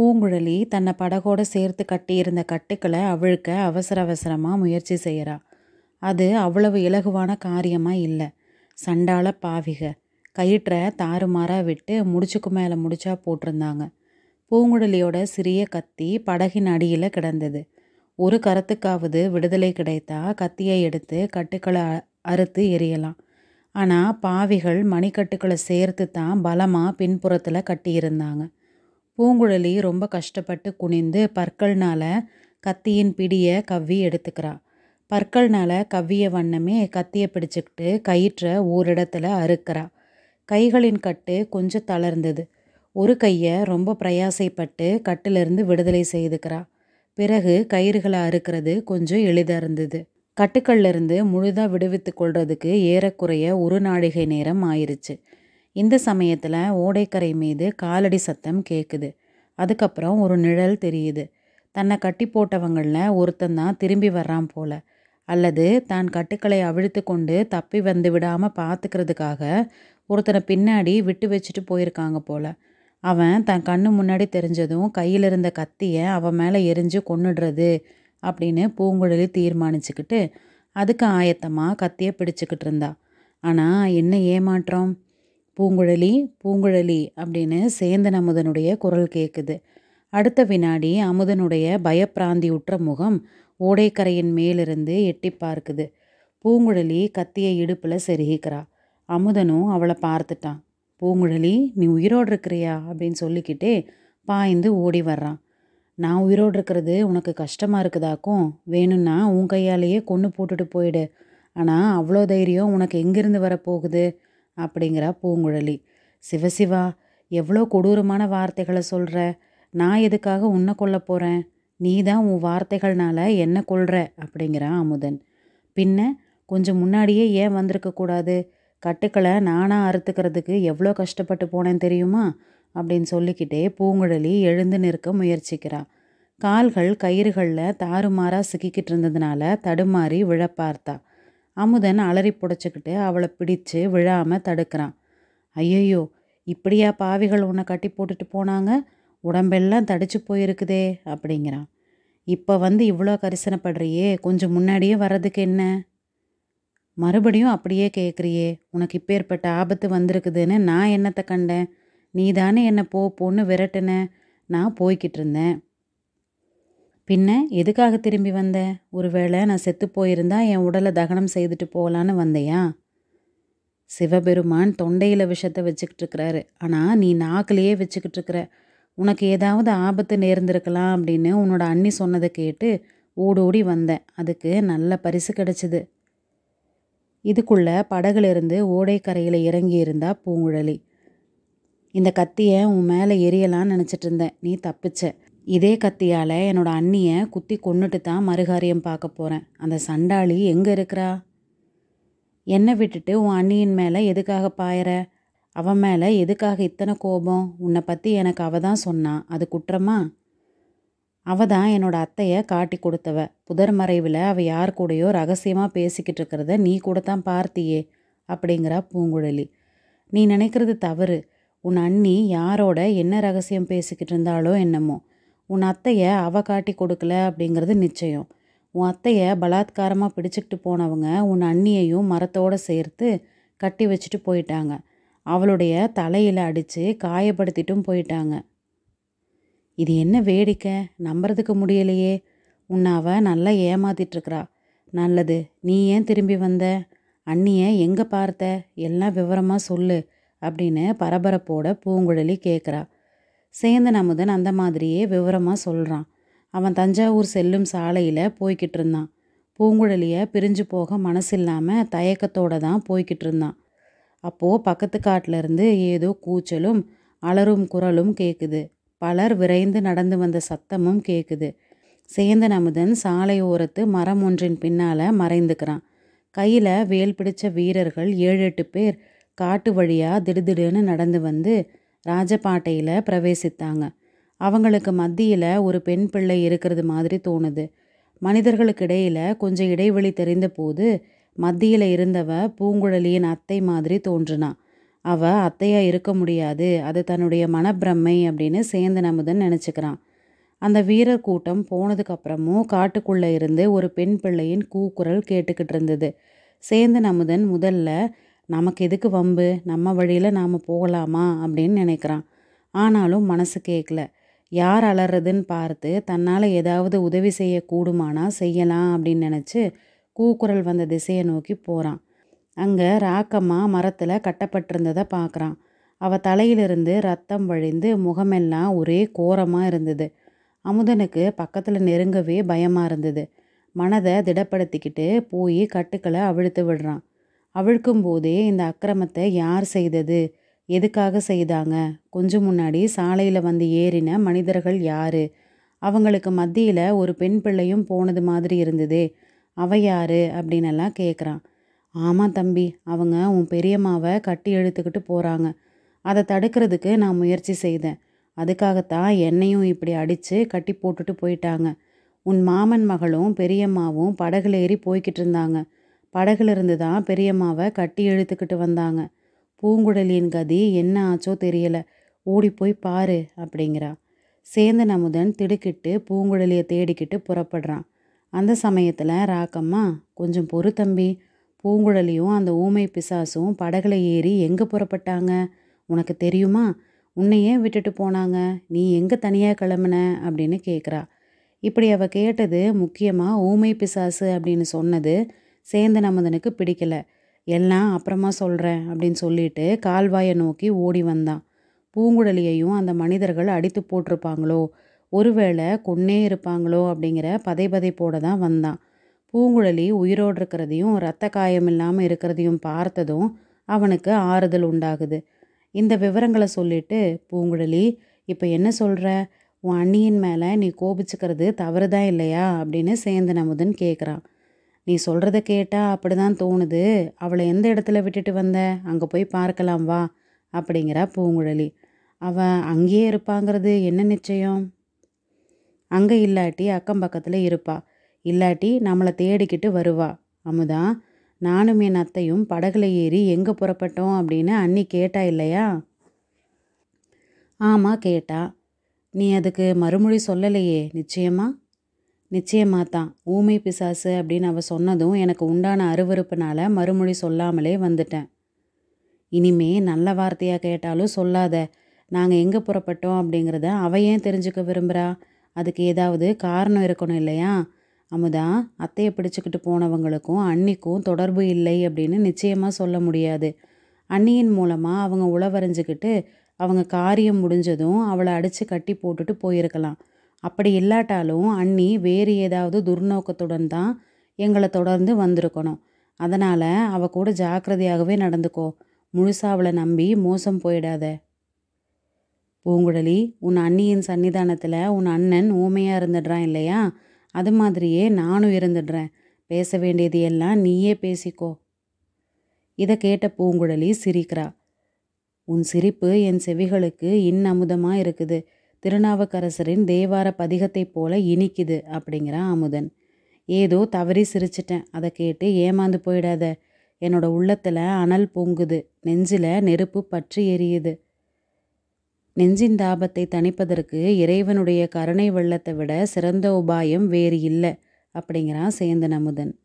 பூங்குழலி தன்னை படகோட சேர்த்து கட்டியிருந்த கட்டுக்களை அவிழ்க்க அவசர அவசரமாக முயற்சி செய்கிறா அது அவ்வளவு இலகுவான காரியமாக இல்லை. சண்டால பாவிக. கயிற்றை தாறுமாறாக விட்டு முடிச்சுக்கு மேலே முடிச்சா போட்டிருந்தாங்க. பூங்குழலியோட சிறிய கத்தி படகின் அடியில் கிடந்தது. ஒரு கரத்துக்காவது விடுதலை கிடைத்தா கத்தியை எடுத்து கட்டுக்களை அறுத்து எரியலாம் ஆனால் பாவிகள் மணிக்கட்டுக்களை சேர்த்து தான் பலமாக பின்புறத்தில் கட்டியிருந்தாங்க. பூங்குழலி ரொம்ப கஷ்டப்பட்டு குனிந்து பற்கள்னால கத்தியின் பிடியை கவ்வி எடுத்துக்கிறா. பற்கள்னால கவ்விய வண்ணமே கத்தியை பிடிச்சிக்கிட்டு கயிற்றை ஓரிடத்துல அறுக்கிறா. கைகளின் கட்டு கொஞ்சம் தளர்ந்தது. ஒரு கையை ரொம்ப பிரயாசைப்பட்டு கட்டிலிருந்து விடுதலை செய்துக்கிறா. பிறகு கயிறுகளை அறுக்கிறது கொஞ்சம் எளிதாக இருந்தது கட்டுக்கள்லேருந்து முழுதாக விடுவித்து கொள்றதுக்கு ஏறக்குறைய ஒரு நாழிகை நேரம் ஆயிருச்சு. இந்த சமயத்தில் ஓடைக்கரை மீது காலடி சத்தம் கேட்குது அதுக்கப்புறம் ஒரு நிழல் தெரியுது. தன்னை கட்டி போட்டவங்களில் ஒருத்தன் தான் திரும்பி வர்றான் போல. அல்லது தான் கட்டுக்களை அவிழ்த்து கொண்டு தப்பி வந்து விடாமல் பார்த்துக்கிறதுக்காக ஒருத்தனை பின்னாடி விட்டு வச்சுட்டு போயிருக்காங்க போல. அவன் தன் கண்ணு முன்னாடி தெரிஞ்சதும் கையில் இருந்த கத்தியை அவன் மேலே எரிஞ்சு கொன்னுடுறது அப்படின்னு பூங்குழலி தீர்மானிச்சுக்கிட்டு அதுக்கு ஆயத்தமாக கத்தியை பிடிச்சிக்கிட்டு இருந்தா. ஆனால் என்ன ஏமாற்றம்? பூங்குழலி பூங்குழலி அப்படின்னு சேந்தன் அமுதனுடைய குரல் கேட்குது அடுத்த வினாடி அமுதனுடைய பயப்பிராந்தி உற்ற முகம் ஓடைக்கரையின் மேலிருந்து எட்டி பார்க்குது. பூங்குழலி கத்தியை இடுப்பில் செருகிக்கிறா. அமுதனும் அவளை பார்த்துட்டான். பூங்குழலி நீ உயிரோடு இருக்கிறியா? அப்படின்னு சொல்லிக்கிட்டே பாய்ந்து ஓடி வர்றான். நான் உயிரோடு இருக்கிறது உனக்கு கஷ்டமாக இருக்குதாக்கும்? வேணும்னா உன் கையாலேயே கொன்று போட்டுட்டு போயிடு. ஆனால் அவ்வளோ தைரியம் உனக்கு எங்கேருந்து வரப்போகுது? அப்படிங்கிறா பூங்குழலி. சிவசிவா எவ்வளோ கொடூரமான வார்த்தைகளை சொல்கிற நான் எதுக்காக உன்னை கொல்ல போகிறேன் நீ தான் உன் வார்த்தைகள்னால என்ன கொள்கிற அப்படிங்கிறான் அமுதன். பின்ன கொஞ்சம் முன்னாடியே ஏன் வந்திருக்கக்கூடாது கட்டுக்களை நானாக அறுத்துக்கிறதுக்கு எவ்வளோ கஷ்டப்பட்டு போனேன் தெரியுமா? அப்படின்னு சொல்லிக்கிட்டே பூங்குழலி எழுந்து நிற்க முயற்சிக்கிறா. கால்கள் கயிறுகளில் தாறுமாறாக சிக்கிக்கிட்டு இருந்ததுனால தடுமாறி விழ பார்த்தா. அமுதன் அலறி புடைச்சிக்கிட்டு அவளை பிடிச்சு விழாமல் தடுக்கிறான். ஐயையோ இப்படியா பாவிகள் உன்னை கட்டி போட்டுட்டு போனாங்க? உடம்பெல்லாம் தடிச்சு போயிருக்குதே அப்படிங்கிறான். இப்போ வந்து இவ்வளோ கரிசனப்படுறியே கொஞ்சம் முன்னாடியே வர்றதுக்கு என்ன? மறுபடியும் அப்படியே கேட்குறியே உனக்கு இப்பேற்பட்ட ஆபத்து வந்திருக்குதுன்னு நான் என்னத்தை கண்டேன்? நீ தானே என்னை போ போன்னு விரட்டுன. நான் போய்கிட்டு இருந்தேன். பின்ன எதுக்காக திரும்பி வந்த? ஒருவேளை நான் செத்து போயிருந்தா என் உடலை தகனம் செய்துட்டு போகலான்னு வந்தையா? சிவபெருமான் தொண்டையில் விஷத்தை வச்சுக்கிட்டு இருக்கிறாரு ஆனால் நீ நாக்கிலேயே வச்சுக்கிட்டு இருக்கிற உனக்கு ஏதாவது ஆபத்து நேர்ந்திருக்கலாம் அப்படின்னு உன்னோட அண்ணி சொன்னதை கேட்டு ஓடோடி வந்தேன். அதுக்கு நல்ல பரிசு கிடைச்சிது. இதுக்குள்ள படகுலேருந்து ஓடைக்கரையில் இறங்கி இருந்தா பூங்குழலி. இந்த கத்தியை உன் மேலே எரியலான்னு நினச்சிட்டு இருந்தேன். நீ தப்பிச்ச. இதே கத்தியால் என்னோட அண்ணியை குத்தி கொண்டுட்டு தான் மறுகாரியம் பார்க்க போகிறேன் அந்த சண்டாளி எங்கே இருக்கிறா? என்னை விட்டுட்டு உன் அண்ணியின் மேலே எதுக்காக பாயற? அவன் மேலே எதுக்காக இத்தனை கோபம்? உன்னை பற்றி எனக்கு அவ தான் சொன்னான் அது குற்றமா? அவ தான் என்னோட அத்தையை காட்டி கொடுத்தவ. புதர் மறைவில் அவள் யார் கூடயோ ரகசியமாக பேசிக்கிட்டு இருக்கிறத நீ கூட தான் பார்த்தியே அப்படிங்கிறா பூங்குழலி. நீ நினைக்கிறது தவறு. உன் அண்ணி யாரோட என்ன ரகசியம் பேசிக்கிட்டு இருந்தாலோ என்னமோ. உன் அத்தையை அவ காட்டி கொடுக்கல அப்படிங்கிறது நிச்சயம். உன் அத்தையை பலாத்காரமாக பிடிச்சிக்கிட்டு போனவங்க உன் அண்ணியையும் மரத்தோடு சேர்த்து கட்டி வச்சுட்டு போயிட்டாங்க. அவளுடைய தலையில் அடித்து காயப்படுத்திட்டும் போயிட்டாங்க. இது என்ன வேடிக்கை? நம்புறதுக்கு முடியலையே. உன்னை அவள் நல்லா ஏமாத்திட்டுருக்குறா. நல்லது நீ ஏன் திரும்பி வந்த? அண்ணியை எங்கே பார்த்த? எல்லாம் விவரமாக சொல்லு அப்படின்னு பரபரப்போட பூங்குழலி கேட்குறா சேந்தன் அமுதன் அந்த மாதிரியே விவரமாக சொல்கிறான் அவன் தஞ்சாவூர் செல்லும் சாலையில் போய்கிட்டு இருந்தான். பூங்குழலியை பிரிஞ்சு போக மனசில்லாமல் தயக்கத்தோடு தான் போய்கிட்டு இருந்தான். அப்போது பக்கத்து காட்டிலேருந்து ஏதோ கூச்சலும் அலறும் குரலும் கேட்குது பலர் விரைந்து நடந்து வந்த சத்தமும் கேட்குது சேந்தன் அமுதன் சாலை ஓரத்து மரம் ஒன்றின் பின்னால் மறைந்துக்கிறான். கையில் வேல் பிடிச்ச வீரர்கள் ஏழு எட்டு பேர் காட்டு வழியாக திடுதிடுன்னு நடந்து வந்து ராஜபாட்டையில் பிரவேசித்தாங்க. அவங்களுக்கு மத்தியில் ஒரு பெண் பிள்ளை இருக்கிறது மாதிரி தோணுது. மனிதர்களுக்கு இடையில் கொஞ்சம் இடைவெளி தெரிந்த போது மத்தியில் இருந்தவ பூங்குழலியின் அத்தை மாதிரி தோன்றுனா. அவ அத்தையாக இருக்க முடியாது. அது தன்னுடைய மனப்பிரமை அப்படின்னு சேந்தன் அமுதன் நினச்சிக்கிறான். அந்த வீரர் கூட்டம் போனதுக்கப்புறமும் காட்டுக்குள்ளே இருந்து ஒரு பெண் பிள்ளையின் கூக்குரல் கேட்டுக்கிட்டு இருந்தது. சேந்தன் அமுதன் முதல்ல நமக்கு எதுக்கு வம்பு? நம்ம வழியில் நாம் போகலாமா? அப்படின்னு நினைக்கிறான். ஆனாலும் மனசு கேட்கல யார் அலறதுன்னு பார்த்து தன்னால் ஏதாவது உதவி செய்யக்கூடுமானா செய்யலாம் அப்படின்னு நினச்சி கூக்குரல் வந்த திசையை நோக்கி போகிறான் அங்கே ராக்கம்மா மரத்தில் கட்டப்பட்டிருந்ததை பார்க்குறான் அவள் தலையிலிருந்து ரத்தம் வழிந்து முகமெல்லாம் ஒரே கோரமாக இருந்தது. அமுதனுக்கு பக்கத்தில் நெருங்கவே பயமாக இருந்தது. மனதை திடப்படுத்திக்கிட்டு போய் கட்டுக்களை அவிழ்த்து விடுறான். அவிழ்க்கும் போதே இந்த அக்கிரமத்தை யார் செய்தது? எதுக்காக செய்தாங்க? கொஞ்சம் முன்னாடி சாலையில் வந்து ஏறின மனிதர்கள் யாரு? அவங்களுக்கு மத்தியில் ஒரு பெண் பிள்ளையும் போனது மாதிரி இருந்ததே. அவ யாரு? அப்படின்னெல்லாம் கேட்குறான் ஆமாம் தம்பி அவங்க உன் பெரியம்மாவை கட்டி எழுத்துக்கிட்டு போகிறாங்க அதை தடுக்கிறதுக்கு நான் முயற்சி செய்தேன். அதுக்காகத்தான் என்னையும் இப்படி அடித்து கட்டி போட்டுட்டு போயிட்டாங்க. உன் மாமன் மகளும் பெரியம்மாவும் படகுல ஏறி போய்கிட்டு இருந்தாங்க. படகுலேருந்து தான் பெரியம்மாவை கட்டி இழுத்துக்கிட்டு வந்தாங்க. பூங்குழலியின் கதி என்ன ஆச்சோ தெரியலை. ஓடிப்போய் பாரு அப்படிங்கிறா. சேந்தன் அமுதன் திடுக்கிட்டு பூங்குழலியை தேடிக்கிட்டு புறப்படுறான். அந்த சமயத்தில் ராக்கம்மா கொஞ்சம் பொறு தம்பி. பூங்குழலியும் அந்த ஊமை பிசாசும் படகுல ஏறி எங்கே புறப்பட்டாங்க? உனக்கு தெரியுமா? உன்னையே ஏன் விட்டுட்டு போனாங்க? நீ எங்கே தனியாக கிளம்புன? அப்படின்னு கேட்குறா இப்படி அவள் கேட்டது முக்கியமாக ஊமை பிசாசு அப்படின்னு சொன்னது சேந்தன் அமுதனுக்கு பிடிக்கல. எல்லாம் அப்புறமா சொல்கிறேன் அப்படின்னு சொல்லிட்டு கால்வாயை நோக்கி ஓடி வந்தான். பூங்குழலியையும் அந்த மனிதர்கள் அடித்து போட்டிருப்பாங்களோ? ஒருவேளை கொன்னே இருப்பாங்களோ? அப்படிங்கிற பதை பதைப்போட தான் வந்தான். பூங்குழலி உயிரோடு இருக்கிறதையும் இரத்த காயம் இல்லாமல் இருக்கிறதையும் பார்த்ததும் அவனுக்கு ஆறுதல் உண்டாகுது. இந்த விவரங்களை சொல்லிட்டு பூங்குழலி இப்போ என்ன சொல்கிற உன் அண்ணியின் மேலே நீ கோபிச்சுக்கிறது தவறுதான் இல்லையா? அப்படின்னு சேந்தன் அமுதன் கேட்குறான் நீ சொல்கிறத கேட்டால் அப்படி தான் தோணுது. அவளை எந்த இடத்துல விட்டுட்டு வந்த? அங்கே போய் பார்க்கலாம் வா அப்படிங்கிறா பூங்குழலி. அவள் அங்கேயே இருப்பாங்கிறது என்ன நிச்சயம்? அங்கே இல்லாட்டி அக்கம் பக்கத்தில் இருப்பா. இல்லாட்டி நம்மளை தேடிக்கிட்டு வருவா. அமுதா நானும் என் அத்தையும் படகுல ஏறி எங்கே புறப்பட்டோம் அப்படின்னு அண்ணி கேட்டா இல்லையா? ஆமாம் கேட்டா. நீ அதுக்கு மறுமொழி சொல்லலையே நிச்சயமா? நிச்சயமாக தான். ஊமை பிசாசு அப்படின்னு அவ சொன்னதும் எனக்கு உண்டான அருவறுப்புனால மறுமொழி சொல்லாமலே வந்துட்டேன். இனிமே நல்ல வார்த்தையாக கேட்டாலும் சொல்லாத. நாங்கள் எங்கே புறப்பட்டோம் அப்படிங்கிறத அவ ஏன் தெரிஞ்சுக்க விரும்புகிறா அதுக்கு ஏதாவது காரணம் இருக்கணும் இல்லையா? அமுதா அத்தையை பிடிச்சிக்கிட்டு போனவங்களுக்கும் அன்னிக்கும் தொடர்பு இல்லை அப்படின்னு நிச்சயமாக சொல்ல முடியாது. அன்னியின் மூலமாக அவங்க உளவறிஞ்சிக்கிட்டு அவங்க காரியம் முடிஞ்சதும் அவளை அடித்து கட்டி போட்டுட்டு போயிருக்கலாம். அப்படி இல்லாட்டாலும் அண்ணி வேறு ஏதாவது துர்நோக்கத்துடன் தான் எங்களை தொடர்ந்து வந்திருக்கணும். அதனால் அவ கூட ஜாக்கிரதையாகவே நடந்துக்கோ. முழுசாக அவளை நம்பி மோசம் போயிடாத. பூங்குழலி உன் அண்ணியின் சன்னிதானத்தில் உன் அண்ணன் ஊமையாக இருந்துடுறான் இல்லையா? அது மாதிரியே நானும் இருந்துடுறேன். பேச வேண்டியது எல்லாம் நீயே பேசிக்கோ. இதை கேட்ட பூங்குழலி சிரிக்கிறா. உன் சிரிப்பு என் செவிகளுக்கு இன்னமுதமாக இருக்குது. திருநாவுக்கரசரின் தேவார பதிகத்தைப் போல இனிக்குது அப்படிங்கிறான் அமுதன் ஏதோ தவறி சிரிச்சிட்டேன். அதை கேட்டு ஏமாந்து போயிடாத. என்னோட உள்ளத்தில் அனல் பொங்குது. நெஞ்சில் நெருப்பு பற்றி எரியுது. நெஞ்சின் தாபத்தை தணிப்பதற்கு இறைவனுடைய கருணை வெள்ளத்தை விட சிறந்த உபாயம் வேறு இல்லை அப்படிங்கிறான் சேந்தன் அமுதன்